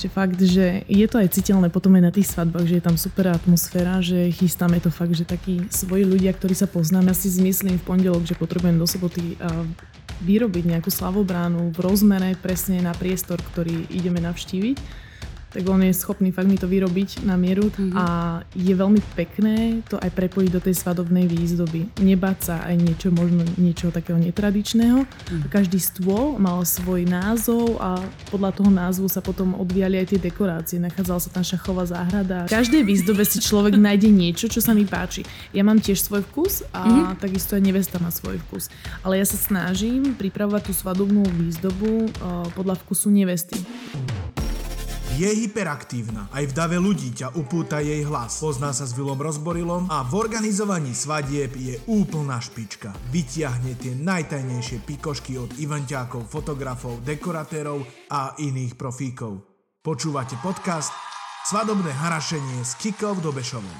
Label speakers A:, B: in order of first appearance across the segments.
A: Že fakt, že je to aj citeľné potom aj na tých svadbách, že je tam super atmosféra, že chystáme to fakt, že takí svoji ľudia, ktorí sa poznáme, ja si zmyslím v pondelok, že potrebujem do soboty vyrobiť nejakú slavobránu v rozmere presne na priestor, ktorý ideme navštíviť tak on je schopný fakt mi to vyrobiť na mieru mm-hmm. a je veľmi pekné to aj prepojiť do tej svadobnej výzdoby. Nebáť sa aj niečo, možno niečo takého netradičného. Mm-hmm. Každý stôl mal svoj názov a podľa toho názvu sa potom odvíjali aj tie dekorácie. Nachádzala sa tam šachová záhrada. V každej výzdobe si človek nájde niečo, čo sa mi páči. Ja mám tiež svoj vkus a mm-hmm. takisto aj nevesta má svoj vkus. Ale ja sa snažím pripravovať tú svadobnú výzdobu uh, podľa vkusu nevesty.
B: Je hyperaktívna. Aj v dave ľudí ťa upúta jej hlas. Pozná sa s Vilom Rozborilom a v organizovaní svadieb je úplná špička. Vytiahne tie najtajnejšie pikošky od eventákov, fotografov, dekoratérov a iných profíkov. Počúvate podcast Svadobné harašenie s Kikov Dobešovou.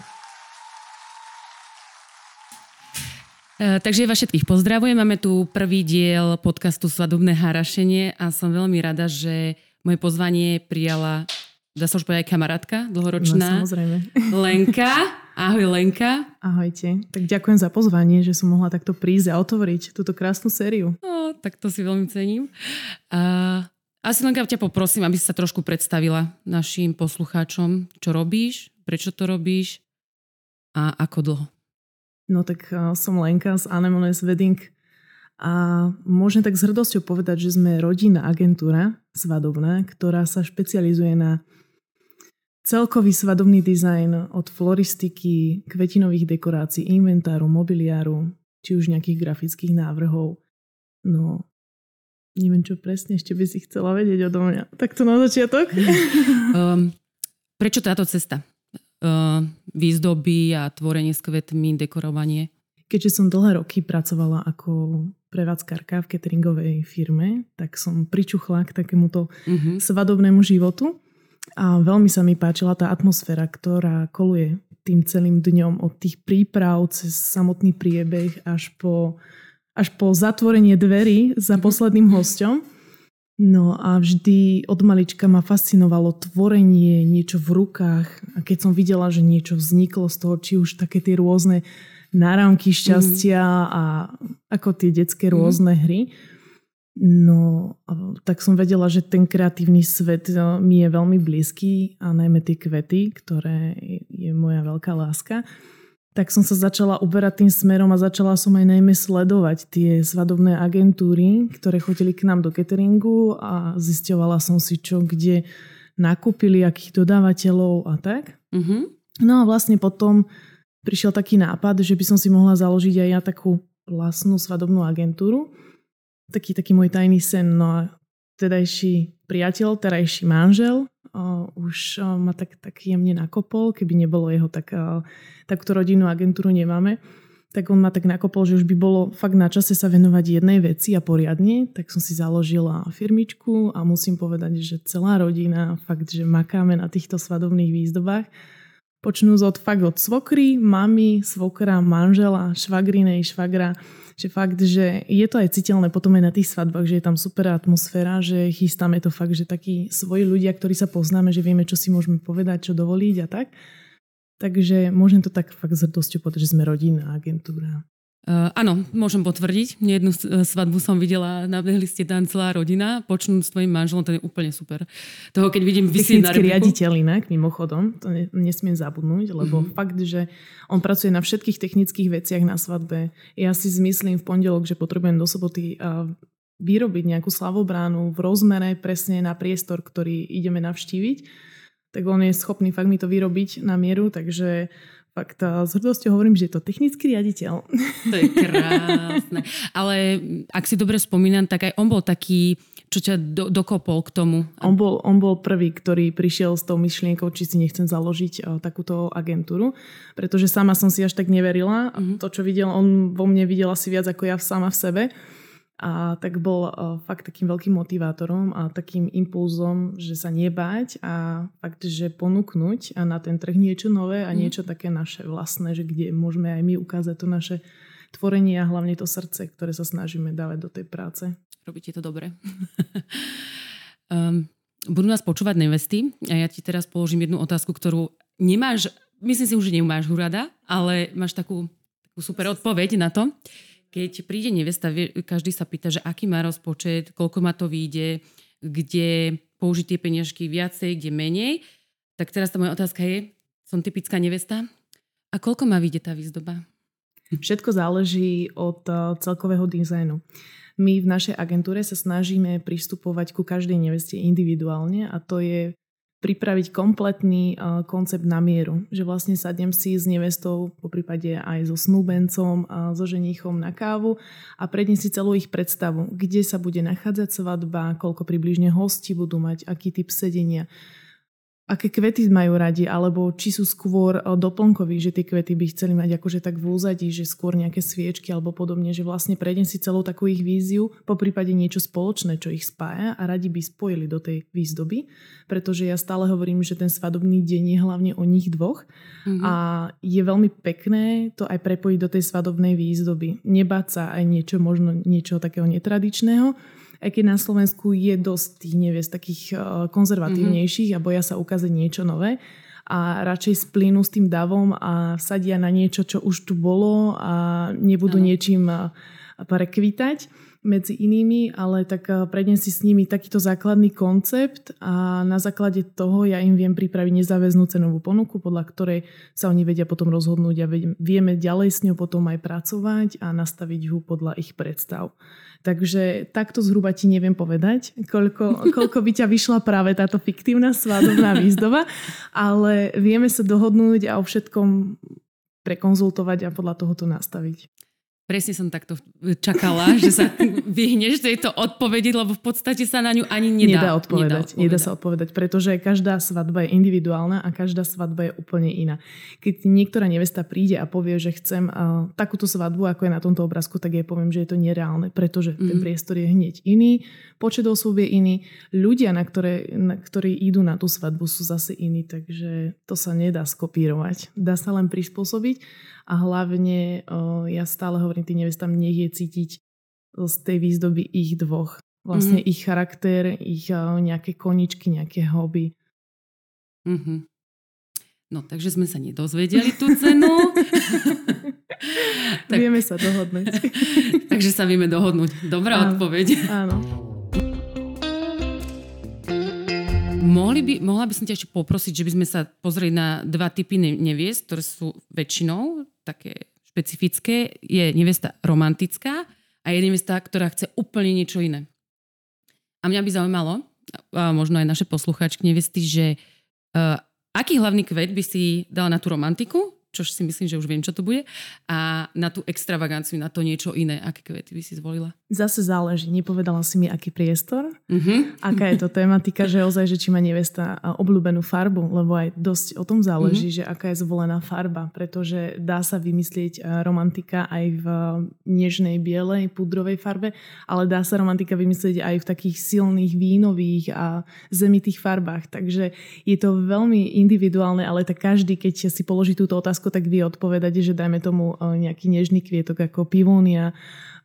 C: E, takže vás všetkých pozdravujem. Máme tu prvý diel podcastu Svadobné harašenie a som veľmi rada, že moje pozvanie prijala, dá sa už povedať, aj kamarátka dlhoročná.
A: No, samozrejme.
C: Lenka. Ahoj Lenka.
A: Ahojte. Tak ďakujem za pozvanie, že som mohla takto prísť a otvoriť túto krásnu sériu.
C: No, tak to si veľmi cením. Uh, asi Lenka ťa poprosím, aby si sa trošku predstavila našim poslucháčom, čo robíš, prečo to robíš a ako dlho.
A: No tak som Lenka z Anemones Wedding a môžem tak s hrdosťou povedať, že sme rodinná agentúra svadobná, ktorá sa špecializuje na celkový svadobný dizajn od floristiky, kvetinových dekorácií, inventáru, mobiliáru, či už nejakých grafických návrhov. No, neviem, čo presne ešte by si chcela vedieť odo mňa. Takto na začiatok.
C: um, prečo táto cesta? Uh, výzdoby a tvorenie s kvetmi, dekorovanie?
A: Keďže som dlhé roky pracovala ako prevádzkarka v cateringovej firme, tak som pričuchla k takémuto mm-hmm. svadobnému životu a veľmi sa mi páčila tá atmosféra, ktorá koluje tým celým dňom od tých príprav cez samotný priebeh až po, až po zatvorenie dverí za mm-hmm. posledným hosťom. No a vždy od malička ma fascinovalo tvorenie, niečo v rukách a keď som videla, že niečo vzniklo z toho, či už také tie rôzne náramky šťastia mm. a ako tie detské mhm. rôzne mm. hry. No, tak som vedela, že ten kreatívny svet e, mi je veľmi blízky a najmä tie kvety, ktoré je moja veľká láska. Tak som sa začala uberať tým smerom a začala som aj najmä sledovať tie svadobné agentúry, ktoré chodili k nám do cateringu a zisťovala som si, čo kde nakúpili, akých dodávateľov a tak. Mm-hmm. No a vlastne potom prišiel taký nápad, že by som si mohla založiť aj ja takú vlastnú svadobnú agentúru. Taký, taký môj tajný sen. No a tedajší priateľ, terajší manžel o, už o, ma tak, tak jemne nakopol, keby nebolo jeho, tak o, takúto rodinnú agentúru nemáme. Tak on ma tak nakopol, že už by bolo fakt na čase sa venovať jednej veci a poriadne, tak som si založila firmičku a musím povedať, že celá rodina, fakt, že makáme na týchto svadobných výzdobách Počnú od fakt od svokry, mamy, svokra, manžela, švagrinej, švagra, že fakt, že je to aj citeľné potom aj na tých svadbách, že je tam super atmosféra, že chystáme to fakt, že takí svoji ľudia, ktorí sa poznáme, že vieme, čo si môžeme povedať, čo dovoliť a tak. Takže môžem to tak fakt s hrdosťou povedať, že sme rodinná agentúra.
C: Uh, áno, môžem potvrdiť. Jednu e, svadbu som videla, nabehli ste tam celá rodina, počnúť s tvojim manželom, to je úplne super. Toho, keď vidím vysieť
A: na riaditeľ inak, mimochodom, to nesmiem zabudnúť, lebo mm-hmm. fakt, že on pracuje na všetkých technických veciach na svadbe. Ja si zmyslím v pondelok, že potrebujem do soboty uh, vyrobiť nejakú slavobránu v rozmere presne na priestor, ktorý ideme navštíviť, tak on je schopný fakt mi to vyrobiť na mieru, takže Fakt, s hrdosťou hovorím, že je to technický riaditeľ.
C: To je krásne. Ale ak si dobre spomínam, tak aj on bol taký, čo ťa do, dokopol k tomu.
A: On bol, on bol prvý, ktorý prišiel s tou myšlienkou, či si nechcem založiť uh, takúto agentúru, pretože sama som si až tak neverila. Uh-huh. To, čo videl, on vo mne videl asi viac ako ja sama v sebe. A tak bol uh, fakt takým veľkým motivátorom a takým impulzom, že sa nebáť a fakt, že ponúknuť a na ten trh niečo nové a mhm. niečo také naše vlastné, že kde môžeme aj my ukázať to naše tvorenie a hlavne to srdce, ktoré sa snažíme dávať do tej práce.
C: Robíte to dobre. um, budú nás počúvať nevesty a ja ti teraz položím jednu otázku, ktorú nemáš, myslím si že nemáš rada, ale máš takú, takú super odpoveď na to. Keď príde nevesta, každý sa pýta, že aký má rozpočet, koľko ma to vyjde, kde použiť tie peniažky viacej, kde menej. Tak teraz tá moja otázka je, som typická nevesta, a koľko má vyjde tá výzdoba?
A: Všetko záleží od eh, celkového dizajnu. My v našej agentúre sa snažíme pristupovať ku každej neveste individuálne a to je pripraviť kompletný uh, koncept na mieru. Že vlastne sadnem si s nevestou, po prípade aj so snúbencom, uh, so ženichom na kávu a prednem si celú ich predstavu, kde sa bude nachádzať svadba, koľko približne hostí budú mať, aký typ sedenia, aké kvety majú radi, alebo či sú skôr eh, doplnkoví, že tie kvety by chceli mať akože tak v úzadí, že skôr nejaké sviečky alebo podobne, že vlastne prejdem si celú takú ich víziu, po prípade niečo spoločné, čo ich spája a radi by spojili do tej výzdoby, pretože ja stále hovorím, že ten svadobný deň je hlavne o nich dvoch mm-hmm. a je veľmi pekné to aj prepojiť do tej svadobnej výzdoby. Nebáť sa aj niečo, možno niečo takého netradičného, aj keď na Slovensku je dosť tých neviest takých eh, konzervatívnejších mm-hmm. a boja sa ukázať niečo nové a radšej splínu s tým davom a sadia na niečo, čo už tu bolo a nebudú ano. niečím eh, prekvítať medzi inými, ale tak eh, prejdem si s nimi takýto základný koncept a na základe toho ja im viem pripraviť nezáväznú cenovú ponuku, podľa ktorej sa oni vedia potom rozhodnúť a vieme ďalej s ňou potom aj pracovať a nastaviť ju podľa ich predstav. Takže takto zhruba ti neviem povedať, koľko, koľko by ťa vyšla práve táto fiktívna svadobná výzdoba, ale vieme sa dohodnúť a o všetkom prekonzultovať a podľa toho to nastaviť.
C: Presne som takto čakala, že sa vyhneš tejto odpovedi, lebo v podstate sa na ňu ani nedá,
A: nedá odpovedať. Nedá, odpovedať. nedá sa odpovedať, pretože každá svadba je individuálna a každá svadba je úplne iná. Keď niektorá nevesta príde a povie, že chcem uh, takúto svadbu, ako je na tomto obrázku, tak jej poviem, že je to nereálne, pretože mm-hmm. ten mhm. priestor je hneď iný, počet osôb je iný, ľudia, na, ktoré, na ktorí idú na tú svadbu, sú zase iní, takže to sa nedá skopírovať. Dá sa len prispôsobiť a hlavne ja stále hovorím tým nevestám, nech je cítiť z tej výzdoby ich dvoch. Vlastne mm-hmm. ich charakter, ich nejaké koničky, nejaké hobby.
C: Mm-hmm. No, takže sme sa nedozvedeli tú cenu.
A: tak, vieme sa dohodnúť.
C: takže sa vieme dohodnúť. Dobrá áno, odpoveď.
A: Áno.
C: Mohli by, mohla by som ťa ešte poprosiť, že by sme sa pozreli na dva typy neviest, ktoré sú väčšinou také špecifické. Je nevesta romantická a je nevesta, ktorá chce úplne niečo iné. A mňa by zaujímalo, a možno aj naše poslucháčky nevesty, že uh, aký hlavný kvet by si dala na tú romantiku čo si myslím, že už viem, čo to bude, a na tú extravaganciu, na to niečo iné. Aké kvety by si zvolila?
A: Zase záleží. Nepovedala si mi, aký priestor, uh-huh. aká je to tematika, že ozaj, že či má nevesta obľúbenú farbu, lebo aj dosť o tom záleží, uh-huh. že aká je zvolená farba, pretože dá sa vymyslieť romantika aj v nežnej, bielej, pudrovej farbe, ale dá sa romantika vymyslieť aj v takých silných vínových a zemitých farbách. Takže je to veľmi individuálne, ale tak každý, keď si položí túto otázku, otázku, tak vie odpovedať, že dajme tomu e, nejaký nežný kvietok ako pivónia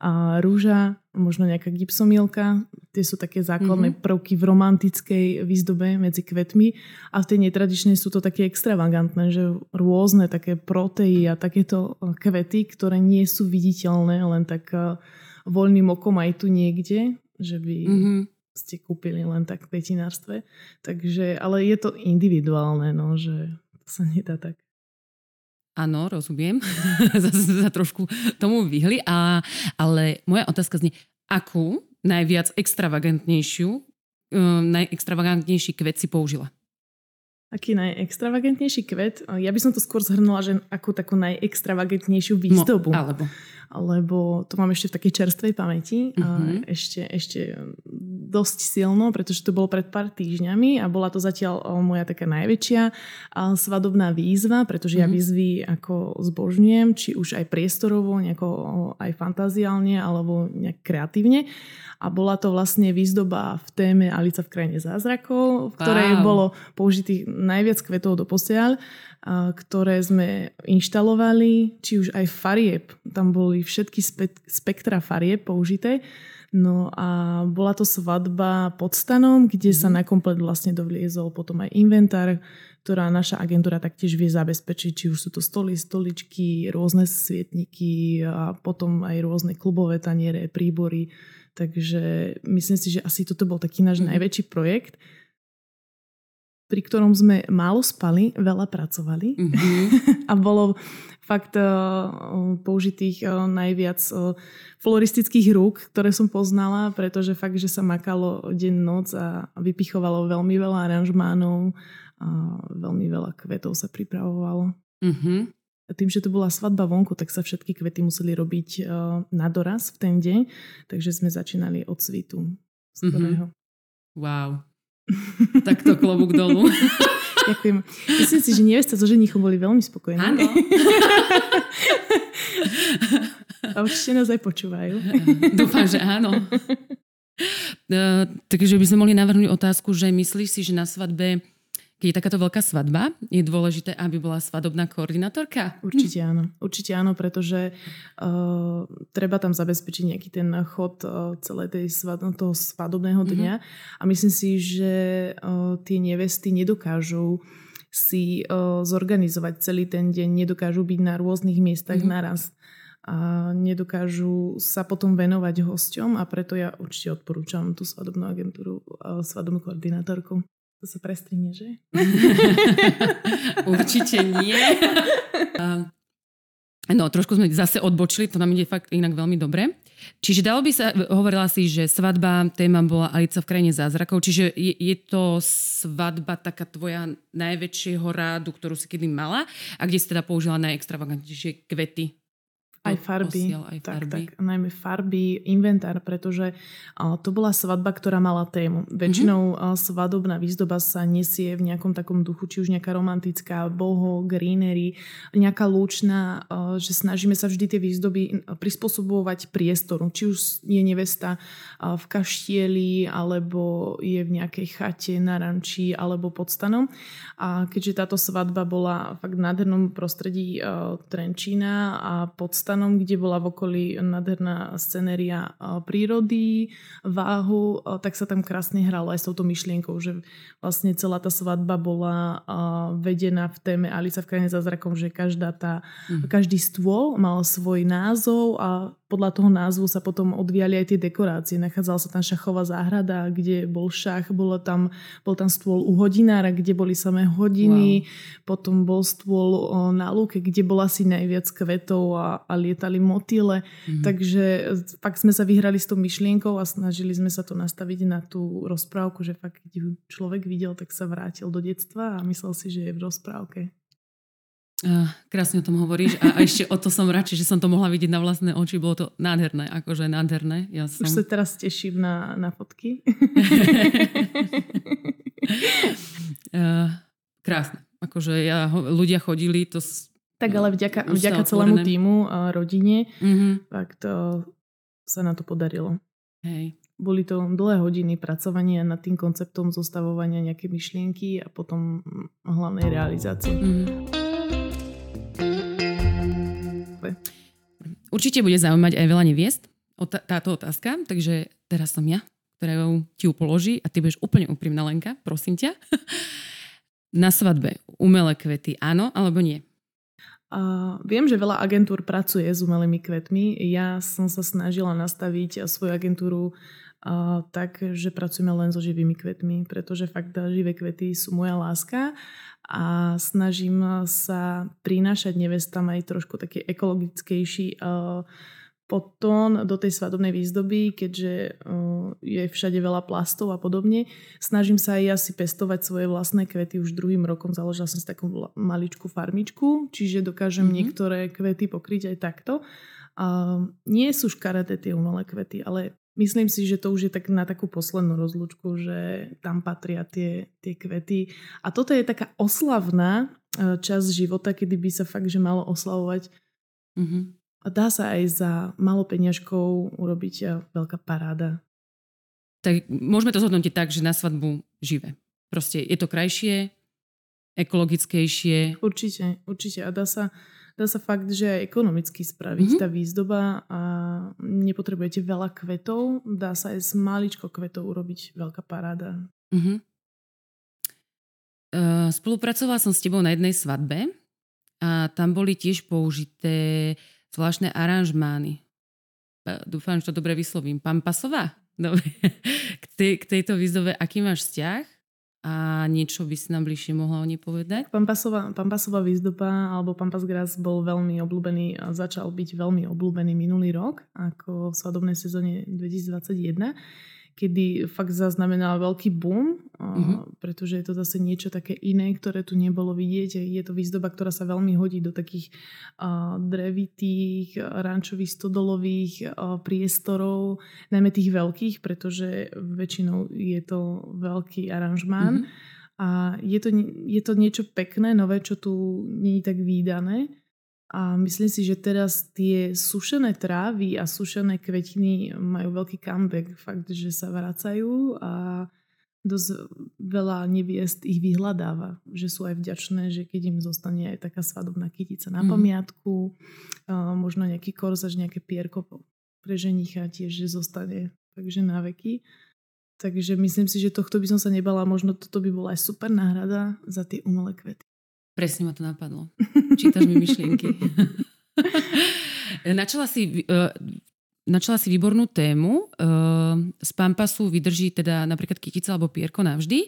A: a rúža, možno nejaká gipsomilka. Tie sú také základné mm-hmm. prvky v romantickej výzdobe medzi kvetmi a v tej netradičnej sú to také extravagantné, že rôzne také proteí a takéto e, kvety, ktoré nie sú viditeľné len tak e, voľným okom aj tu niekde, že by mm-hmm ste kúpili len tak v kvetinárstve. Takže, ale je to individuálne, no, že to sa nedá tak.
C: Áno, rozumiem. Zase sa trošku tomu vyhli. A, ale moja otázka znie, akú najviac extravagantnejšiu, um, najextravagantnejší kvet si použila?
A: Aký najextravagantnejší kvet? Ja by som to skôr zhrnula, že akú takú najextravagantnejšiu výzdobu.
C: No, alebo
A: lebo to mám ešte v takej čerstvej pamäti. Uh-huh. Ešte, ešte dosť silno, pretože to bolo pred pár týždňami a bola to zatiaľ moja taká najväčšia svadobná výzva, pretože uh-huh. ja mhm. výzvy ako zbožňujem, či už aj priestorovo, nejako aj fantaziálne alebo nejak kreatívne. A bola to vlastne výzdoba v téme Alica v krajine zázrakov, v ktorej wow. bolo použitých najviac kvetov do posiaľ ktoré sme inštalovali, či už aj farieb. Tam boli všetky spe- spektra farieb použité. No a bola to svadba pod stanom, kde sa mhm. na komplet vlastne dovliezol potom aj inventár, ktorá naša agentúra taktiež vie zabezpečiť, či už sú to stoly, stoličky, rôzne svietniky a potom aj rôzne klubové taniere, príbory. Takže myslím si, že asi toto bol taký náš mm-hmm. najväčší projekt pri ktorom sme málo spali, veľa pracovali mm-hmm. a bolo fakt uh, použitých uh, najviac uh, floristických rúk, ktoré som poznala, pretože fakt, že sa makalo deň, noc a vypichovalo veľmi veľa aranžmánov a veľmi veľa kvetov sa pripravovalo. Mm-hmm. Tým, že to bola svadba vonku, tak sa všetky kvety museli robiť uh, na doraz v ten deň, takže sme začínali od svitu. Z mm-hmm.
C: Wow, tak to klobúk dolu.
A: Ďakujem. Myslím si, že nevesta so ženichom boli veľmi spokojní.
C: Áno.
A: A určite nás aj počúvajú.
C: Dúfam, že áno. Uh, takže by sme mohli navrhnúť otázku, že myslíš si, že na svadbe keď je takáto veľká svadba, je dôležité, aby bola svadobná koordinátorka?
A: Určite áno. Určite áno, pretože uh, treba tam zabezpečiť nejaký ten chod uh, celé tej svad- toho svadobného mhm. dňa. Mm-hmm. A myslím si, že uh, tie nevesty nedokážu si uh, zorganizovať celý ten deň, nedokážu byť na rôznych miestach mm-hmm. naraz a nedokážu sa potom venovať hosťom a preto ja určite odporúčam tú svadobnú agentúru, svadobnú koordinátorku. To sa prestrihne, že?
C: Určite nie. No, trošku sme zase odbočili, to nám ide fakt inak veľmi dobre. Čiže dalo by sa, hovorila si, že svadba, téma bola Alica v krajine zázrakov, čiže je, je to svadba taká tvoja najväčšieho rádu, ktorú si kedy mala a kde si teda použila najextravagantnejšie kvety
A: aj farby, posiel, aj tak, farby. Tak, najmä farby, inventár, pretože uh, to bola svadba, ktorá mala tému. Väčšinou mm-hmm. uh, svadobná výzdoba sa nesie v nejakom takom duchu, či už nejaká romantická, boho, greenery, nejaká lúčna, uh, že snažíme sa vždy tie výzdoby prispôsobovať priestoru. Či už je nevesta uh, v kaštieli, alebo je v nejakej chate na ranči, alebo pod stanom. A keďže táto svadba bola fakt v nádhernom prostredí uh, Trenčína a pod stanom, Kazanom, kde bola v okolí nádherná scenéria prírody, váhu, tak sa tam krásne hralo aj s touto myšlienkou, že vlastne celá tá svadba bola vedená v téme Alica v krajine zázrakom, že každá tá, mm. každý stôl mal svoj názov a podľa toho názvu sa potom odvíjali aj tie dekorácie. Nachádzala sa tam šachová záhrada, kde bol šach, bolo tam, bol tam stôl u hodinára, kde boli samé hodiny, wow. potom bol stôl na lúke, kde bol asi najviac kvetov a, a lietali motýle. Mm-hmm. Takže fakt sme sa vyhrali s tou myšlienkou a snažili sme sa to nastaviť na tú rozprávku, že fakt keď človek videl, tak sa vrátil do detstva a myslel si, že je v rozprávke.
C: Uh, krásne o tom hovoríš a, a ešte o to som radšej, že som to mohla vidieť na vlastné oči, bolo to nádherné, akože nádherné. Ja som...
A: Už sa teraz teším na, na fotky.
C: uh, krásne, akože ja, ľudia chodili, to
A: tak ale vďaka, vďaka celému týmu a rodine, mm-hmm. tak to sa na to podarilo.
C: Hej.
A: Boli to dlhé hodiny pracovania nad tým konceptom zostavovania nejaké myšlienky a potom hlavnej realizácie. Mm-hmm.
C: Určite bude zaujímať aj veľa neviest o táto otázka, takže teraz som ja, ktorá ti ju položí a ty budeš úplne úprimná Lenka, prosím ťa. Na svadbe umelé kvety áno alebo nie?
A: Uh, viem, že veľa agentúr pracuje s umelými kvetmi. Ja som sa snažila nastaviť svoju agentúru uh, tak, že pracujeme len so živými kvetmi, pretože fakt živé kvety sú moja láska a snažím sa prinášať nevestám aj trošku taký ekologickejší uh, potón do tej svadobnej výzdoby, keďže uh, je všade veľa plastov a podobne. Snažím sa aj ja si pestovať svoje vlastné kvety už druhým rokom. Založila som si takú maličku farmičku, čiže dokážem mm-hmm. niektoré kvety pokryť aj takto. Uh, nie sú škaredé tie umelé kvety, ale Myslím si, že to už je tak na takú poslednú rozlúčku, že tam patria tie, tie kvety. A toto je taká oslavná e, časť života, kedy by sa fakt, že malo oslavovať. Mm-hmm. A dá sa aj za malo peňažkov urobiť e, veľká paráda.
C: Tak môžeme to zhodnotiť tak, že na svadbu živé. Proste je to krajšie, ekologickejšie.
A: Určite, určite. A dá sa dá sa fakt, že aj ekonomicky spraviť mm-hmm. tá výzdoba a nepotrebujete veľa kvetov, dá sa aj z maličko kvetov urobiť veľká paráda. Mm-hmm.
C: Uh, spolupracovala som s tebou na jednej svadbe a tam boli tiež použité zvláštne aranžmány. Uh, dúfam, že to dobre vyslovím. Pampasová? Dobre. K, tej, k tejto výzdobe, aký máš vzťah? A niečo by si nám bližšie mohla o nej povedať?
A: Pampasová, Pampasová výzdoba alebo Pampas Gras bol veľmi obľúbený a začal byť veľmi obľúbený minulý rok ako v svadobnej sezóne 2021 kedy fakt zaznamenala veľký boom, mm-hmm. pretože je to zase niečo také iné, ktoré tu nebolo vidieť. Je to výzdoba, ktorá sa veľmi hodí do takých uh, drevitých, rančových, stodolových uh, priestorov, najmä tých veľkých, pretože väčšinou je to veľký aranžmán. Mm-hmm. A je to, je to niečo pekné, nové, čo tu nie je tak výdané. A myslím si, že teraz tie sušené trávy a sušené kvetiny majú veľký comeback. Fakt, že sa vracajú a dosť veľa neviest ich vyhľadáva. Že sú aj vďačné, že keď im zostane aj taká svadobná kytica na mm. pamiatku, možno nejaký korzač, nejaké pierko pre ženicha tiež, že zostane takže na veky. Takže myslím si, že tohto by som sa nebala. Možno toto by bola aj super náhrada za tie umelé kvety.
C: Presne ma to napadlo. Čítaš mi myšlienky. načala, si, uh, načala si výbornú tému. Uh, z Pampasu vydrží teda napríklad kytica alebo pierko navždy.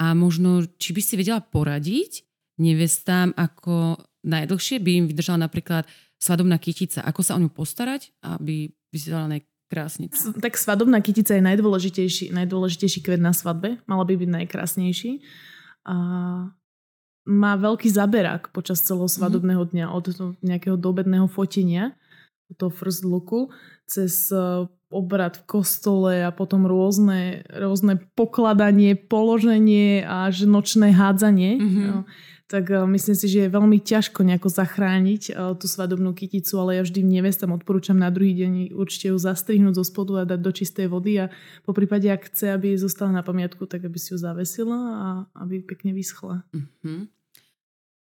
C: A možno, či by si vedela poradiť nevestám, ako najdlhšie by im vydržala napríklad svadobná kytica. Ako sa o ňu postarať, aby vyzerala najkrásne.
A: Tak svadobná kytica je najdôležitejší, najdôležitejší kvet na svadbe. Mala by byť najkrásnejší. A má veľký zaberák počas celého mhm. svadobného dňa od nejakého dobedného fotenia, toho first looku, cez e, obrad v kostole a potom rôzne, rôzne pokladanie, položenie a nočné hádzanie. Mm-hmm. No, tak uh, myslím si, že je veľmi ťažko nejako zachrániť uh, tú svadobnú kyticu, ale ja vždy nevestam odporúčam na druhý deň určite ju zastrihnúť zo spodu a dať do čistej vody a po prípade, ak chce, aby zostala na pamiatku, tak aby si ju zavesila a aby pekne vyschla. Mm-hmm.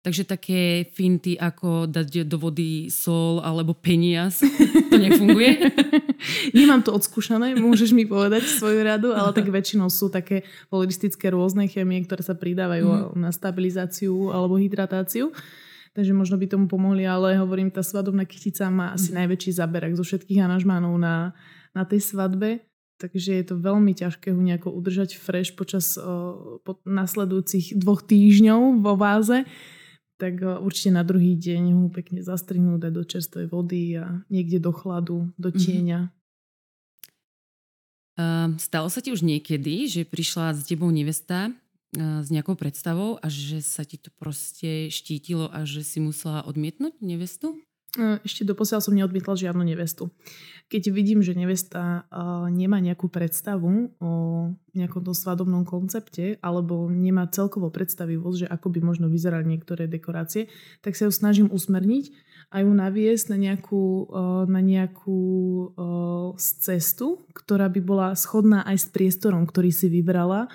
C: Takže také finty ako dať do vody sol alebo peniaz, to nefunguje?
A: Nemám to odskúšané, môžeš mi povedať svoju radu, ale tak väčšinou sú také polaristické rôzne chemie, ktoré sa pridávajú mm. na stabilizáciu alebo hydratáciu. Takže možno by tomu pomohli, ale hovorím, tá svadobná kytica má asi mm. najväčší zaberak zo všetkých anažmánov na, na tej svadbe. Takže je to veľmi ťažké ho nejako udržať fresh počas o, po nasledujúcich dvoch týždňov vo váze tak e, určite na druhý deň ho pekne zastrihnúť, dať do čerstvej vody a niekde do chladu, do mhm. tieňa. Mm-hmm.
C: Uh, stalo sa ti už niekedy, že prišla s tebou nevesta uh, s nejakou predstavou a že sa ti to proste štítilo a že si musela odmietnúť nevestu?
A: Ešte doposiaľ som neodmietla žiadnu nevestu. Keď vidím, že nevesta nemá nejakú predstavu o nejakom tom svadobnom koncepte alebo nemá celkovo predstavivosť, že ako by možno vyzerali niektoré dekorácie, tak sa ju snažím usmerniť a ju naviesť na nejakú, na nejakú cestu, ktorá by bola schodná aj s priestorom, ktorý si vybrala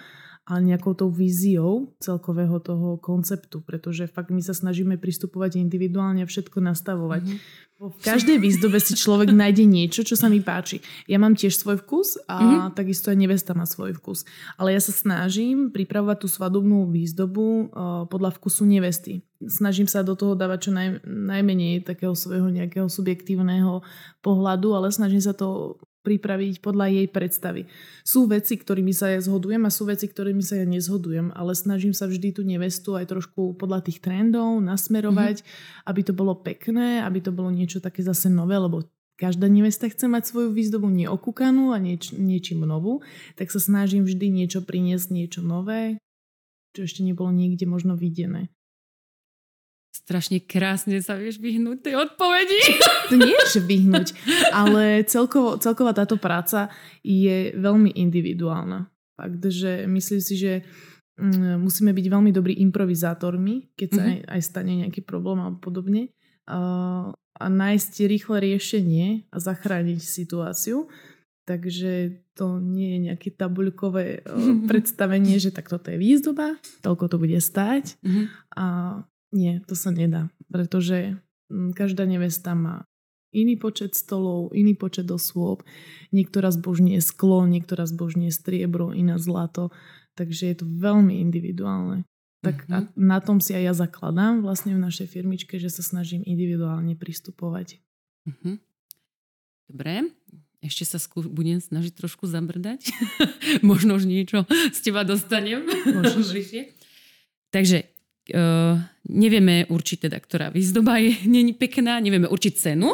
A: a nejakou tou víziou celkového toho konceptu, pretože fakt my sa snažíme pristupovať individuálne a všetko nastavovať. Mm-hmm. V každej výzdobe si človek nájde niečo, čo sa mi páči. Ja mám tiež svoj vkus a mm-hmm. takisto aj nevesta má svoj vkus. Ale ja sa snažím pripravovať tú svadobnú výzdobu uh, podľa vkusu nevesty. Snažím sa do toho dávať čo naj, najmenej takého svojho nejakého subjektívneho pohľadu, ale snažím sa to pripraviť podľa jej predstavy. Sú veci, ktorými sa ja zhodujem a sú veci, ktorými sa ja nezhodujem, ale snažím sa vždy tú nevestu aj trošku podľa tých trendov nasmerovať, mm-hmm. aby to bolo pekné, aby to bolo niečo také zase nové, lebo každá nevesta chce mať svoju výzdobu neokúkanú a nieč, niečím novú, tak sa snažím vždy niečo priniesť, niečo nové, čo ešte nebolo niekde možno videné
C: strašne krásne sa vieš vyhnúť tej odpovedi.
A: To nie je, že vyhnúť, ale celkovo, celková táto práca je veľmi individuálna. Fakt, že myslím si, že mm, musíme byť veľmi dobrí improvizátormi, keď sa mm-hmm. aj, aj stane nejaký problém a podobne. A, a nájsť rýchle riešenie a zachrániť situáciu. Takže to nie je nejaké tabuľkové predstavenie, že tak toto je výzdoba, toľko to bude stáť. Mm-hmm. A nie, to sa nedá, pretože každá nevesta má iný počet stolov, iný počet osôb. Niektorá zbožňuje sklo, niektorá zbožňuje striebro, iná zlato. Takže je to veľmi individuálne. Tak mm-hmm. a mhm. na tom si aj ja zakladám vlastne v našej firmičke, že sa snažím individuálne pristupovať.
C: Mm-hmm. Dobre, ešte sa skú, budem snažiť trošku zabrdať. Možno už niečo z teba dostanem. Takže uh, nevieme určiť teda, ktorá výzdoba je není pekná, nevieme určiť cenu.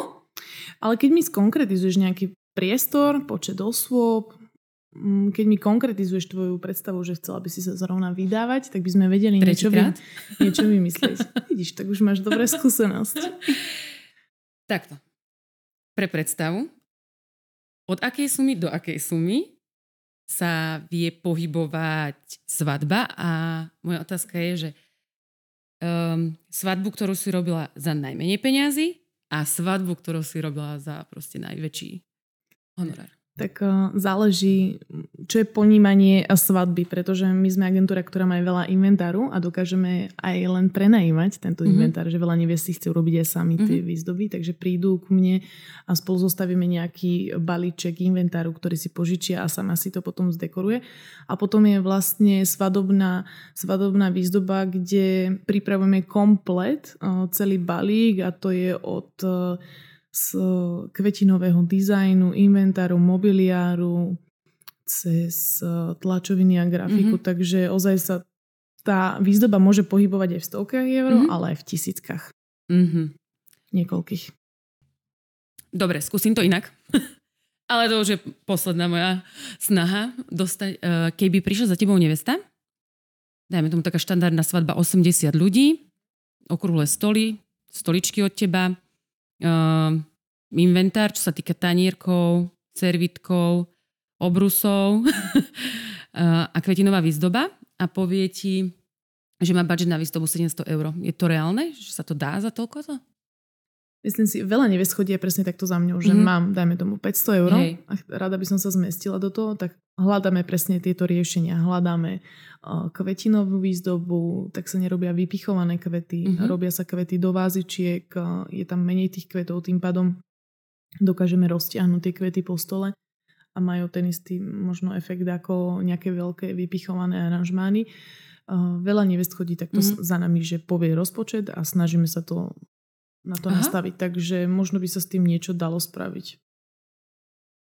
A: Ale keď mi skonkretizuješ nejaký priestor, počet osôb, mm, keď mi konkretizuješ tvoju predstavu, že chcela by si sa zrovna vydávať, tak by sme vedeli niečo, vy, niečo vymyslieť. Vidíš, tak už máš dobré skúsenosť.
C: Takto. Pre predstavu, od akej sumy do akej sumy sa vie pohybovať svadba a moja otázka je, že um, svadbu, ktorú si robila za najmenej peňazí a svadbu, ktorú si robila za proste najväčší honorár
A: tak uh, záleží, čo je ponímanie svadby, pretože my sme agentúra, ktorá má veľa inventáru a dokážeme aj len prenajímať tento mm-hmm. inventár, že veľa nevies si chce urobiť aj sami mm-hmm. tie výzdoby, takže prídu ku mne a spolu zostavíme nejaký balíček inventáru, ktorý si požičia a sama si to potom zdekoruje. A potom je vlastne svadobná, svadobná výzdoba, kde pripravujeme komplet, uh, celý balík a to je od z kvetinového dizajnu, inventáru, mobiliáru, cez e, tlačoviny a grafiku, mm-hmm. takže ozaj sa tá výzdoba môže pohybovať aj v stovkách eur, mm-hmm. ale aj v tisíckach. Mm-hmm. Niekoľkých.
C: Dobre, skúsim to inak. ale to už je posledná moja snaha. Dostať, e, keby prišla za tebou nevesta, dajme tomu taká štandardná svadba 80 ľudí, okrúhle stoly, stoličky od teba, inventár, čo sa týka tanierkov, servitkov, obrusov uh, a kvetinová výzdoba a povie ti, že má budget na výzdobu 700 eur. Je to reálne? Že sa to dá za toľko to?
A: Myslím si, veľa nevies chodí presne takto za mňou, že mm-hmm. mám, dajme tomu 500 eur Hej. a rada by som sa zmestila do toho, tak hľadáme presne tieto riešenia. Hľadáme uh, kvetinovú výzdobu, tak sa nerobia vypichované kvety, mm-hmm. robia sa kvety do vázičiek, uh, je tam menej tých kvetov, tým pádom dokážeme roztiahnuť tie kvety po stole a majú ten istý možno efekt ako nejaké veľké vypichované aranžmány. Uh, veľa nevest chodí takto mm-hmm. za nami, že povie rozpočet a snažíme sa to na to Aha. nastaviť. Takže možno by sa s tým niečo dalo spraviť.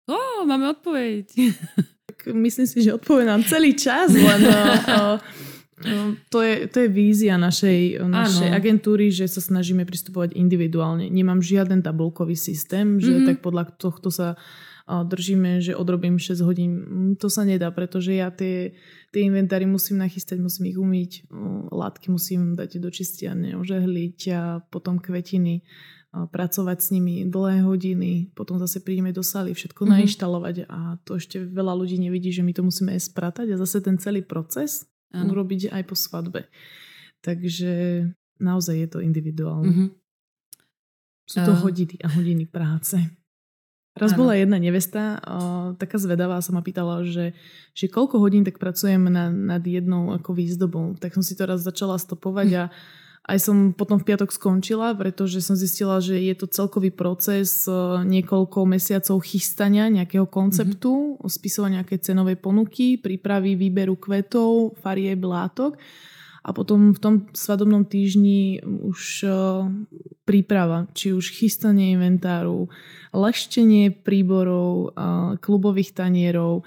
C: Ó, máme odpoveď.
A: Myslím si, že odpovedám celý čas, len uh, uh, to, je, to je vízia našej, našej agentúry, že sa snažíme pristupovať individuálne. Nemám žiaden tabulkový systém, že mm-hmm. tak podľa tohto sa držíme, že odrobím 6 hodín. Mm, to sa nedá, pretože ja tie, tie inventári musím nachystať, musím ich umyť, látky musím dať do čistiarne, ožehliť a potom kvetiny pracovať s nimi dlhé hodiny, potom zase prídeme do sály, všetko mm-hmm. nainštalovať a to ešte veľa ľudí nevidí, že my to musíme aj spratať a zase ten celý proces ano. urobiť aj po svadbe. Takže naozaj je to individuálne. Mm-hmm. Sú to uh... hodiny a hodiny práce. Raz ano. bola jedna nevesta, o, taká zvedavá, sa ma pýtala, že, že koľko hodín tak pracujem na, nad jednou ako výzdobou. Tak som si to raz začala stopovať a aj som potom v piatok skončila, pretože som zistila, že je to celkový proces niekoľko mesiacov chystania nejakého konceptu, mm-hmm. spisovania nejakej cenovej ponuky, prípravy výberu kvetov, farieb, látok. A potom v tom svadobnom týždni už príprava, či už chystanie inventáru, leštenie príborov, klubových tanierov,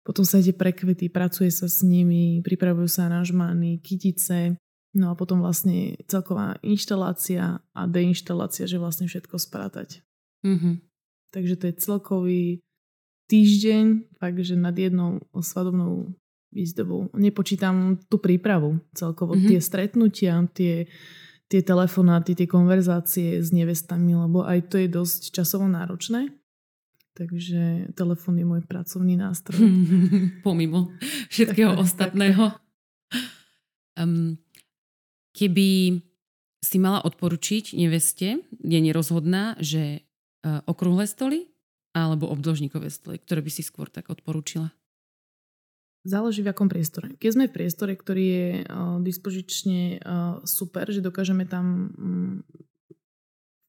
A: potom sa ide pre kvety, pracuje sa s nimi, pripravujú sa aranžmány, kytice, no a potom vlastne celková inštalácia a deinštalácia, že vlastne všetko sprátať. Mm-hmm. Takže to je celkový týždeň, takže nad jednou svadobnou výzdobou. Nepočítam tú prípravu celkovo, mm-hmm. tie stretnutia, tie, tie telefonáty, tie konverzácie s nevestami, lebo aj to je dosť časovo náročné. Takže telefón je môj pracovný nástroj.
C: Pomimo všetkého tak, ostatného. Tak, tak. Um, keby si mala odporučiť neveste, je nerozhodná, že uh, okrúhle stoly alebo obdĺžnikové stoly, ktoré by si skôr tak odporúčila?
A: Záleží v akom priestore. Keď sme v priestore, ktorý je uh, dispozične uh, super, že dokážeme tam um,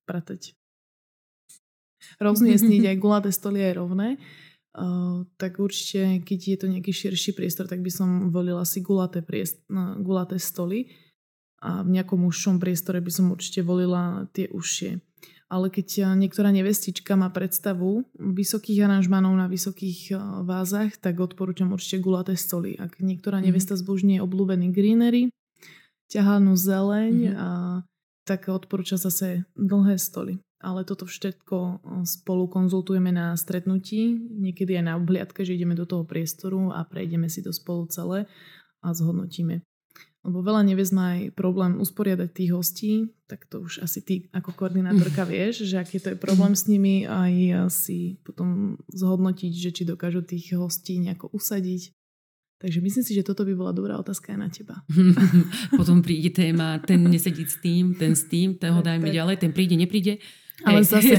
A: pratať. Rozmiestniť aj gulaté stoly aj rovné. Uh, tak určite, keď je to nejaký širší priestor, tak by som volila si gulaté, priest- no, gulaté stoly a v nejakom užšom priestore by som určite volila tie užšie. Ale keď niektorá nevestička má predstavu vysokých aranžmanov na vysokých vázach, tak odporúčam určite gulaté stoly. Ak niektorá mhm. nevesta zbožní je obľúbený greenery, ťahanú zeleň, mm-hmm. a, tak odporúča zase dlhé stoly ale toto všetko spolu konzultujeme na stretnutí, niekedy aj na obhliadke, že ideme do toho priestoru a prejdeme si to spolu celé a zhodnotíme. Lebo veľa neviez má aj problém usporiadať tých hostí, tak to už asi ty ako koordinátorka vieš, že aký to je problém s nimi aj si potom zhodnotiť, že či dokážu tých hostí nejako usadiť. Takže myslím si, že toto by bola dobrá otázka aj na teba.
C: potom príde téma, ten nesedí s tým, ten s tým, ten ho dajme ďalej, ten príde, nepríde.
A: Ale Hej. zase,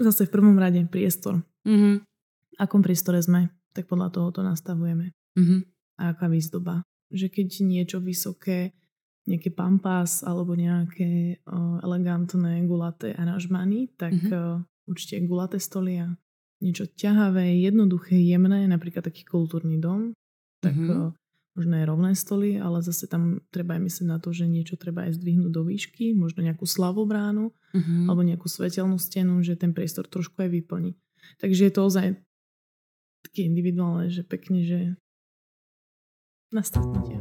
A: zase v prvom rade priestor. Mm-hmm. V akom priestore sme, tak podľa toho to nastavujeme. Mm-hmm. A aká výzdoba. Že keď niečo vysoké, nejaké pampas alebo nejaké uh, elegantné gulaté aranžmany, tak mm-hmm. uh, určite gulaté stoly a niečo ťahavé, jednoduché, jemné, napríklad taký kultúrny dom, tak mm-hmm. uh, možno aj rovné stoly, ale zase tam treba aj myslieť na to, že niečo treba aj zdvihnúť do výšky, možno nejakú slavobránu uh-huh. alebo nejakú svetelnú stenu, že ten priestor trošku aj vyplní. Takže je to ozaj také individuálne, že pekne, že na stretnutie.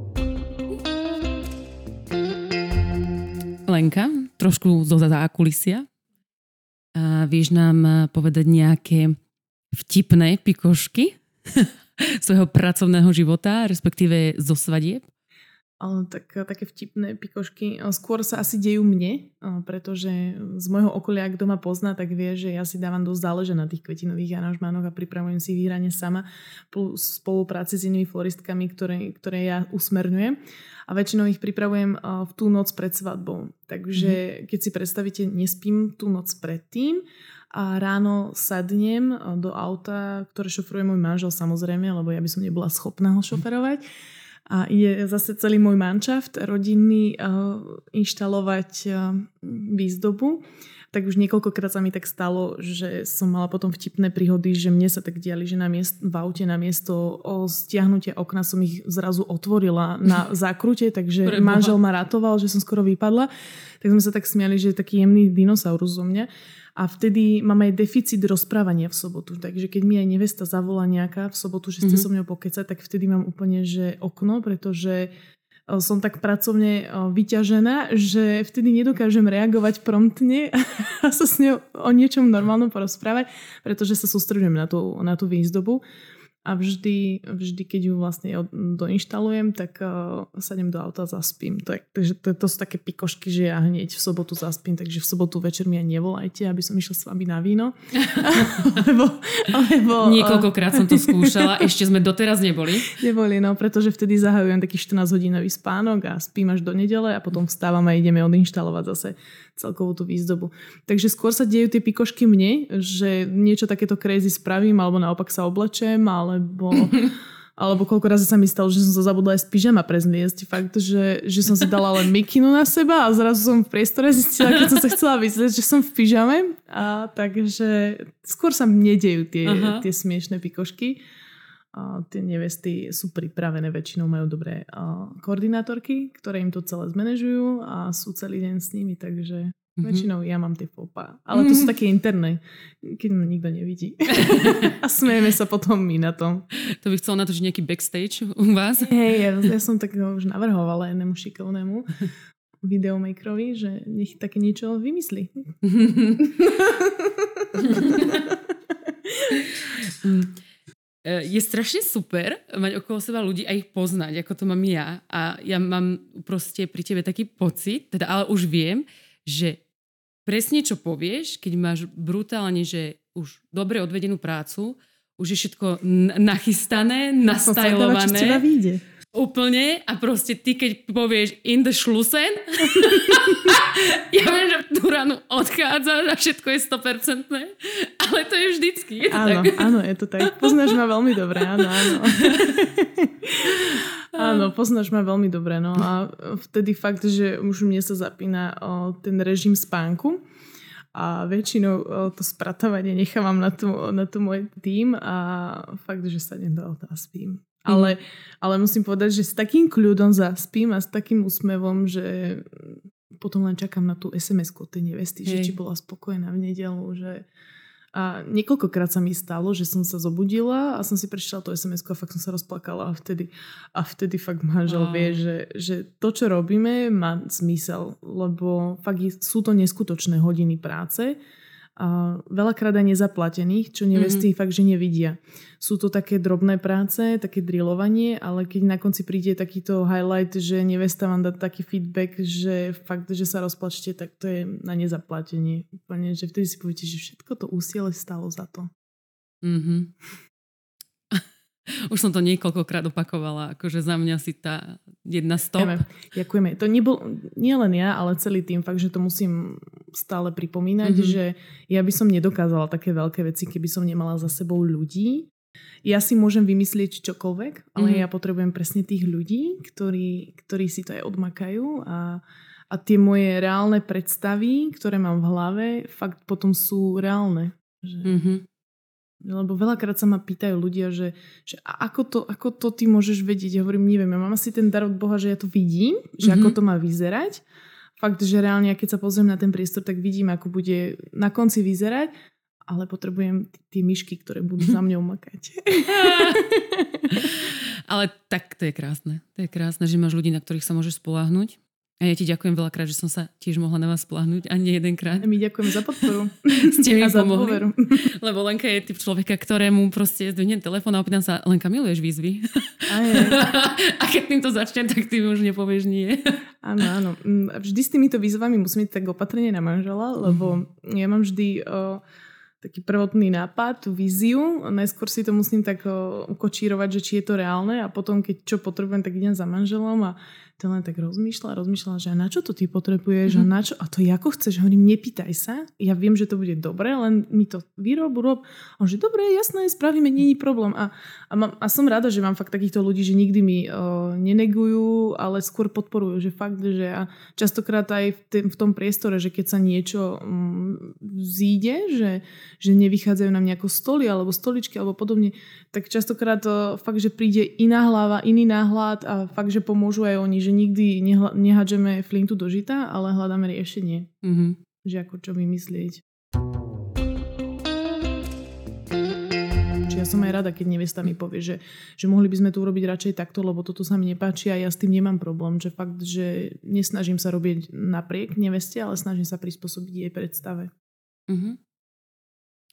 C: Lenka, trošku zo zákulisia. A vieš nám povedať nejaké vtipné pikošky? svojho pracovného života, respektíve zo svadieb?
A: Tak, také vtipné pikošky. Skôr sa asi dejú mne, pretože z môjho okolia, kto ma pozná, tak vie, že ja si dávam dosť záleže na tých kvetinových aranžmánoch a pripravujem si vyhranie sama v spolupráci s inými floristkami, ktoré, ktoré ja usmerňujem. A väčšinou ich pripravujem v tú noc pred svadbou. Takže mm-hmm. keď si predstavíte, nespím tú noc predtým a ráno sadnem do auta, ktoré šofruje môj manžel samozrejme, lebo ja by som nebola schopná ho šoferovať. A je zase celý môj manšaft rodinný uh, inštalovať uh, výzdobu. Tak už niekoľkokrát sa mi tak stalo, že som mala potom vtipné príhody, že mne sa tak diali, že na miest, v aute na miesto o stiahnutie okna som ich zrazu otvorila na zákrute, takže Preboha. manžel ma ratoval, že som skoro vypadla. Tak sme sa tak smiali, že je taký jemný dinosaurus zo mňa. A vtedy mám aj deficit rozprávania v sobotu. Takže keď mi aj nevesta zavolá nejaká v sobotu, že ste mm-hmm. so mnou pokecať, tak vtedy mám úplne že okno, pretože e, som tak pracovne e, vyťažená, že vtedy nedokážem reagovať promptne a sa s ňou o niečom normálnom porozprávať, pretože sa sústredujem na tú, na tú výzdobu a vždy, vždy keď ju vlastne doinštalujem, tak uh, sadem do auta a zaspím. To, je, takže to, to sú také pikošky, že ja hneď v sobotu zaspím, takže v sobotu večer mi aj nevolajte, aby som išla s vami na víno.
C: alebo, alebo, Niekoľkokrát som to skúšala, ešte sme doteraz neboli.
A: Neboli, no, pretože vtedy zahajujem taký 14 hodinový spánok a spím až do nedele a potom vstávam a ideme odinštalovať zase celkovú tú výzdobu. Takže skôr sa dejú tie pikošky mne, že niečo takéto crazy spravím alebo naopak sa oblečem, alebo alebo koľko razy sa mi stalo, že som sa zabudla aj z pyžama prezliesť. Fakt, že, že som si dala len mikinu na seba a zrazu som v priestore zistila, keď som sa chcela vyzrieť, že som v pyžame. A takže skôr sa mne dejú tie, tie smiešné pikošky tie nevesty sú pripravené, väčšinou majú dobré koordinátorky, ktoré im to celé zmanéžujú a sú celý deň s nimi, takže mm-hmm. väčšinou ja mám tie fopa. Ale to sú také interné, keď ma nikto nevidí. a smejeme sa potom my na tom.
C: To by chcel natočiť nejaký backstage u vás?
A: Hej, ja, ja som tak už navrhovala jednému šikovnému videomakerovi, že nech také niečo vymyslí.
C: E, je strašne super mať okolo seba ľudí a ich poznať, ako to mám ja. A ja mám proste pri tebe taký pocit, teda ale už viem, že presne čo povieš, keď máš brutálne, že už dobre odvedenú prácu, už je všetko nachystané, nastajlované. Čo teba vyjde. Úplne a proste ty, keď povieš in the schlussen, ja viem, že tú ranu odchádzaš a všetko je 100%, ale to je vždycky. Je to
A: áno,
C: tak?
A: áno, je to tak. Poznáš ma veľmi dobre, áno, áno. áno, poznáš ma veľmi dobre, no a vtedy fakt, že už mne sa zapína o, ten režim spánku a väčšinou to spratávanie nechávam na tu, na tu môj tým a fakt, že sa auta a spím. Ale, mm. ale musím povedať, že s takým kľudom zaspím a s takým úsmevom, že potom len čakám na tú SMS-ku od tej nevesty, Hej. že či bola spokojná v nedelu, že a niekoľkokrát sa mi stalo, že som sa zobudila a som si prečítala to sms a fakt som sa rozplakala a vtedy, a vtedy fakt manžel vie, že, že to, čo robíme, má zmysel, lebo fakt sú to neskutočné hodiny práce a veľakrát aj nezaplatených, čo nevesty mm-hmm. fakt, že nevidia. Sú to také drobné práce, také drillovanie, ale keď na konci príde takýto highlight, že nevesta vám dá taký feedback, že fakt, že sa rozplačte, tak to je na nezaplatenie. Úplne, že vtedy si poviete, že všetko to úsilie stalo za to.
C: Mm-hmm. Už som to niekoľkokrát opakovala, akože za mňa si tá jedna stop.
A: Ďakujeme. Ďakujeme. To nebol, nie len ja, ale celý tým, fakt, že to musím stále pripomínať, mm-hmm. že ja by som nedokázala také veľké veci, keby som nemala za sebou ľudí. Ja si môžem vymyslieť čokoľvek, ale mm-hmm. ja potrebujem presne tých ľudí, ktorí, ktorí si to aj odmakajú a, a tie moje reálne predstavy, ktoré mám v hlave, fakt potom sú reálne. Že... Mm-hmm. Lebo veľakrát sa ma pýtajú ľudia, že, že ako, to, ako to ty môžeš vedieť? Ja hovorím, neviem, ja mám asi ten dar od Boha, že ja to vidím, že mm-hmm. ako to má vyzerať. Fakt, že reálne, keď sa pozriem na ten priestor, tak vidím, ako bude na konci vyzerať, ale potrebujem tie myšky, ktoré budú za mňou makať.
C: ale tak to je krásne. To je krásne, že máš ľudí, na ktorých sa môžeš spoláhnuť. A ja ti ďakujem veľakrát, že som sa tiež mohla na vás spláhnuť a nie jedenkrát.
A: My ďakujem za podporu.
C: Ste mi a za pomohli. Lebo Lenka je typ človeka, ktorému proste zdvihnem telefón a opýtam sa, Lenka, miluješ výzvy? A, je. a keď týmto začnem, tak ty už nepovieš nie.
A: Áno, áno. Mm, vždy s týmito výzvami musím byť tak opatrne na manžela, lebo mm-hmm. ja mám vždy... Uh, taký prvotný nápad, tú víziu. Najskôr si to musím tak ukočírovať, že či je to reálne a potom, keď čo potrebujem, tak idem za manželom a to len tak rozmýšľa, rozmýšľa, že na čo to ty potrebuješ mm. a mhm. na čo, a to ako chceš, hovorím, nepýtaj sa, ja viem, že to bude dobre, len mi to vyrob, rob. A on že dobre, jasné, spravíme, není problém. A, a, mám, a som rada, že mám fakt takýchto ľudí, že nikdy mi uh, nenegujú, ale skôr podporujú, že fakt, že a častokrát aj v, tém, v tom priestore, že keď sa niečo um, zíde, že, že nevychádzajú nám nejako stoly alebo stoličky alebo podobne, tak častokrát uh, fakt, že príde iná hlava, iný náhľad a fakt, že pomôžu aj oni, že nikdy nehádžeme flintu do žita, ale hľadáme riešenie. Mm-hmm. Že ako čo vymyslieť. Čiže ja som aj rada, keď nevesta mi povie, že, že mohli by sme to urobiť radšej takto, lebo toto sa mi nepáči a ja s tým nemám problém. Že fakt, že nesnažím sa robiť napriek neveste, ale snažím sa prispôsobiť jej predstave. Mm-hmm.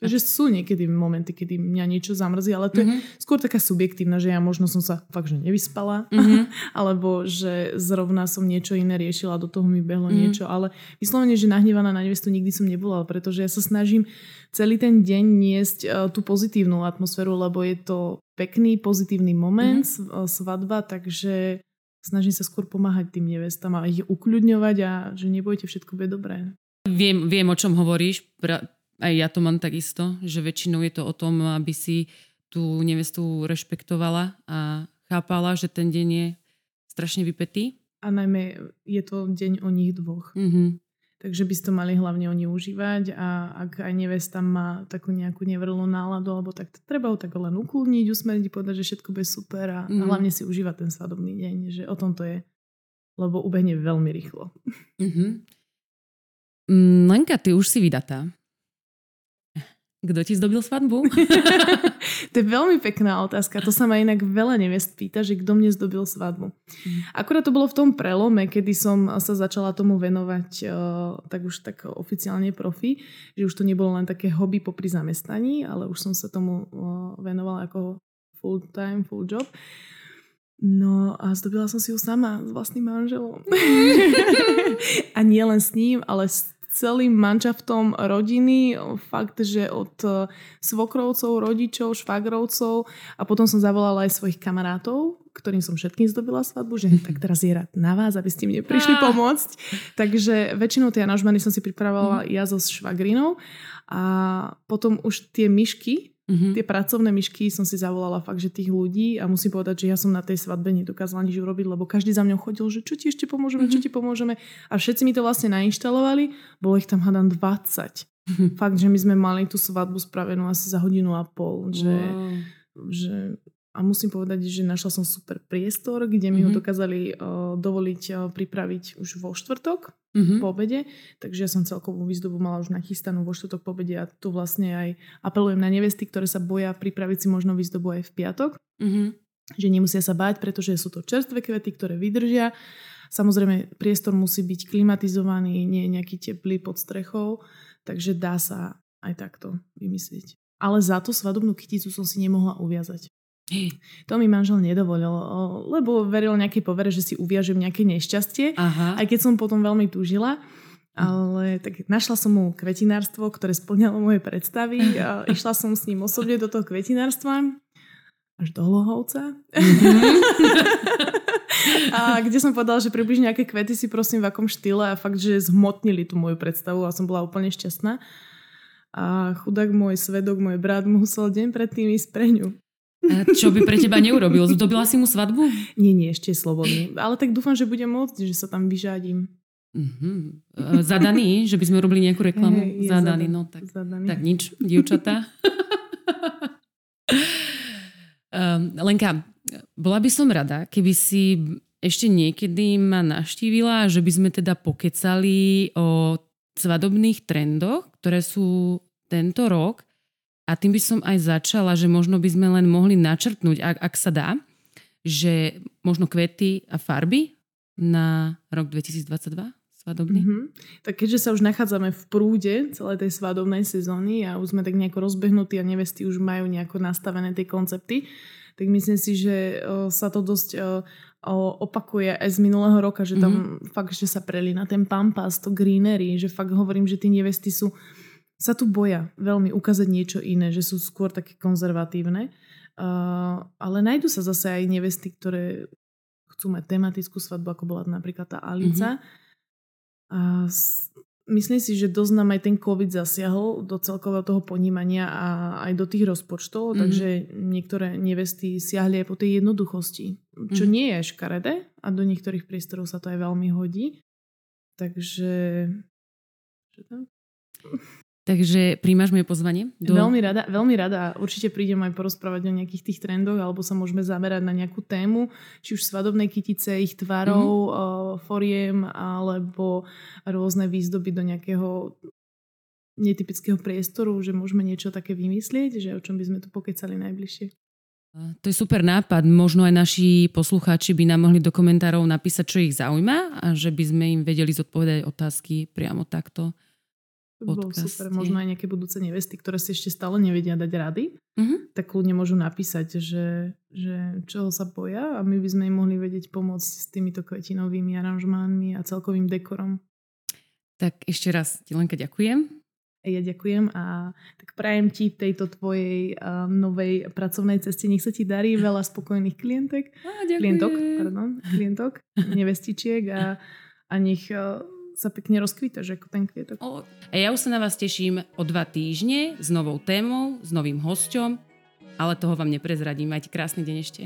A: Takže sú niekedy momenty, kedy mňa niečo zamrzí, ale to mm-hmm. je mhm. skôr taká subjektívna, že ja možno som sa fakt, že nevyspala, mm-hmm. alebo že zrovna som niečo iné riešila, do toho mi behlo mm-hmm. niečo, ale vyslovene, že nahnevaná na nevestu nikdy som nebola, pretože ja sa snažím celý ten deň niesť uh, tú pozitívnu atmosféru, lebo je to pekný, pozitívny moment, mm-hmm. svadba, takže snažím sa skôr pomáhať tým nevestám a ich ukľudňovať a že nebojte, všetko bude dobré.
C: Viem, viem o čom hovoríš. Pra- aj ja to mám takisto, že väčšinou je to o tom, aby si tú nevestu rešpektovala a chápala, že ten deň je strašne vypetý.
A: A najmä je to deň o nich dvoch. Mm-hmm. Takže by si to mali hlavne oni užívať a ak aj nevesta má takú nejakú nevrlú náladu, alebo tak treba ho tak len ukludniť, usmeriť, povedať, že všetko bude super a, mm. a hlavne si užívať ten svadobný deň, že o tom to je. Lebo ubehne veľmi rýchlo. Mm-hmm.
C: Lenka, ty už si vydatá. Kto ti zdobil svadbu?
A: to je veľmi pekná otázka. To sa ma inak veľa nevest pýta, že kto mne zdobil svadbu. Mm. Akurát to bolo v tom prelome, kedy som sa začala tomu venovať uh, tak už tak oficiálne profi, že už to nebolo len také hobby popri zamestnaní, ale už som sa tomu uh, venovala ako full time, full job. No a zdobila som si ju sama s vlastným manželom. a nie len s ním, ale s celým manžaftom rodiny, fakt, že od e, svokrovcov, rodičov, švagrovcov a potom som zavolala aj svojich kamarátov, ktorým som všetkým zdobila svadbu, že tak teraz je rád na vás, aby ste mne prišli pomôcť. Takže väčšinou tie anažmany som si pripravovala mm. ja so švagrinou a potom už tie myšky, Mm-hmm. Tie pracovné myšky som si zavolala fakt, že tých ľudí a musím povedať, že ja som na tej svadbe nedokázala nič urobiť, lebo každý za mňou chodil, že čo ti ešte pomôžeme, mm-hmm. čo ti pomôžeme a všetci mi to vlastne nainštalovali, bolo ich tam hádam 20 Fakt, že my sme mali tú svadbu spravenú asi za hodinu a pol. Že, wow. že, a musím povedať, že našla som super priestor, kde mi mm-hmm. ho dokázali uh, dovoliť uh, pripraviť už vo štvrtok mm-hmm. po obede. Takže ja som celkovú výzdobu mala už nachystanú vo štvrtok po obede a tu vlastne aj apelujem na nevesty, ktoré sa boja pripraviť si možno výzdobu aj v piatok. Mm-hmm. Že nemusia sa báť, pretože sú to čerstvé kvety, ktoré vydržia. Samozrejme, priestor musí byť klimatizovaný, nie je nejaký teplý pod strechou. Takže dá sa aj takto vymyslieť. Ale za tú svadobnú kyticu som si nemohla uviazať. To mi manžel nedovolil, lebo veril nejakej povere, že si uviažem nejaké nešťastie, Aha. aj keď som potom veľmi túžila. Ale tak našla som mu kvetinárstvo, ktoré splňalo moje predstavy a išla som s ním osobne do toho kvetinárstva až do Hlohovca. Mm-hmm. a kde som povedala, že približne nejaké kvety si prosím v akom štýle a fakt, že zhmotnili tú moju predstavu a som bola úplne šťastná. A chudák môj svedok, môj brat musel deň predtým ísť pre ňu.
C: A čo by pre teba neurobil? Zdobila si mu svadbu?
A: Nie, nie, ešte je slobodný. Ale tak dúfam, že budem môcť, že sa tam vyžadím.
C: Uh-huh. Zadaný? Že by sme robili nejakú reklamu? Hey, zadaný, no tak, zadaný. tak nič, dievčatá. um, Lenka, bola by som rada, keby si ešte niekedy ma naštívila, že by sme teda pokecali o svadobných trendoch, ktoré sú tento rok. A tým by som aj začala, že možno by sme len mohli načrtnúť, ak, ak sa dá, že možno kvety a farby na rok 2022 svadobný. Mm-hmm.
A: Tak keďže sa už nachádzame v prúde celej tej svadobnej sezóny a už sme tak nejako rozbehnutí a nevesty už majú nejako nastavené tie koncepty, tak myslím si, že sa to dosť opakuje aj z minulého roka, že tam mm-hmm. fakt, že sa prelína ten pampas, to greenery, že fakt hovorím, že tí nevesty sú sa tu boja veľmi ukázať niečo iné, že sú skôr také konzervatívne. Uh, ale nájdu sa zase aj nevesty, ktoré chcú mať tematickú svadbu, ako bola napríklad tá Alica. Mm-hmm. A myslím si, že dosť nám aj ten COVID zasiahol do celkového toho ponímania a aj do tých rozpočtov, mm-hmm. takže niektoré nevesty siahli aj po tej jednoduchosti, čo mm-hmm. nie je škaredé a do niektorých priestorov sa to aj veľmi hodí. Takže... Čo tam?
C: Takže príjmaš moje pozvanie?
A: Do... Veľmi rada, veľmi rada. Určite prídem aj porozprávať o nejakých tých trendoch, alebo sa môžeme zamerať na nejakú tému, či už svadobnej kytice, ich tvarov, mm-hmm. foriem, alebo rôzne výzdoby do nejakého netypického priestoru, že môžeme niečo také vymyslieť, že o čom by sme tu pokecali najbližšie.
C: To je super nápad. Možno aj naši poslucháči by nám mohli do komentárov napísať, čo ich zaujíma a že by sme im vedeli zodpovedať otázky priamo takto
A: bolo super. Možno aj nejaké budúce nevesty, ktoré si ešte stále nevedia dať rady, uh-huh. tak kľudne môžu napísať, že, že čoho sa boja a my by sme im mohli vedieť pomôcť s týmito kvetinovými aranžmánmi a celkovým dekorom.
C: Tak ešte raz ti Lenka ďakujem.
A: Ja ďakujem a tak prajem ti tejto tvojej um, novej pracovnej ceste. Nech sa ti darí veľa spokojných klientek.
C: Á,
A: klientok, pardon, klientok, nevestičiek a, a nech uh, sa pekne rozkvítaš ako ten kvietok.
C: A ja už sa na vás teším o dva týždne s novou témou, s novým hosťom, ale toho vám neprezradím. Majte krásny deň ešte.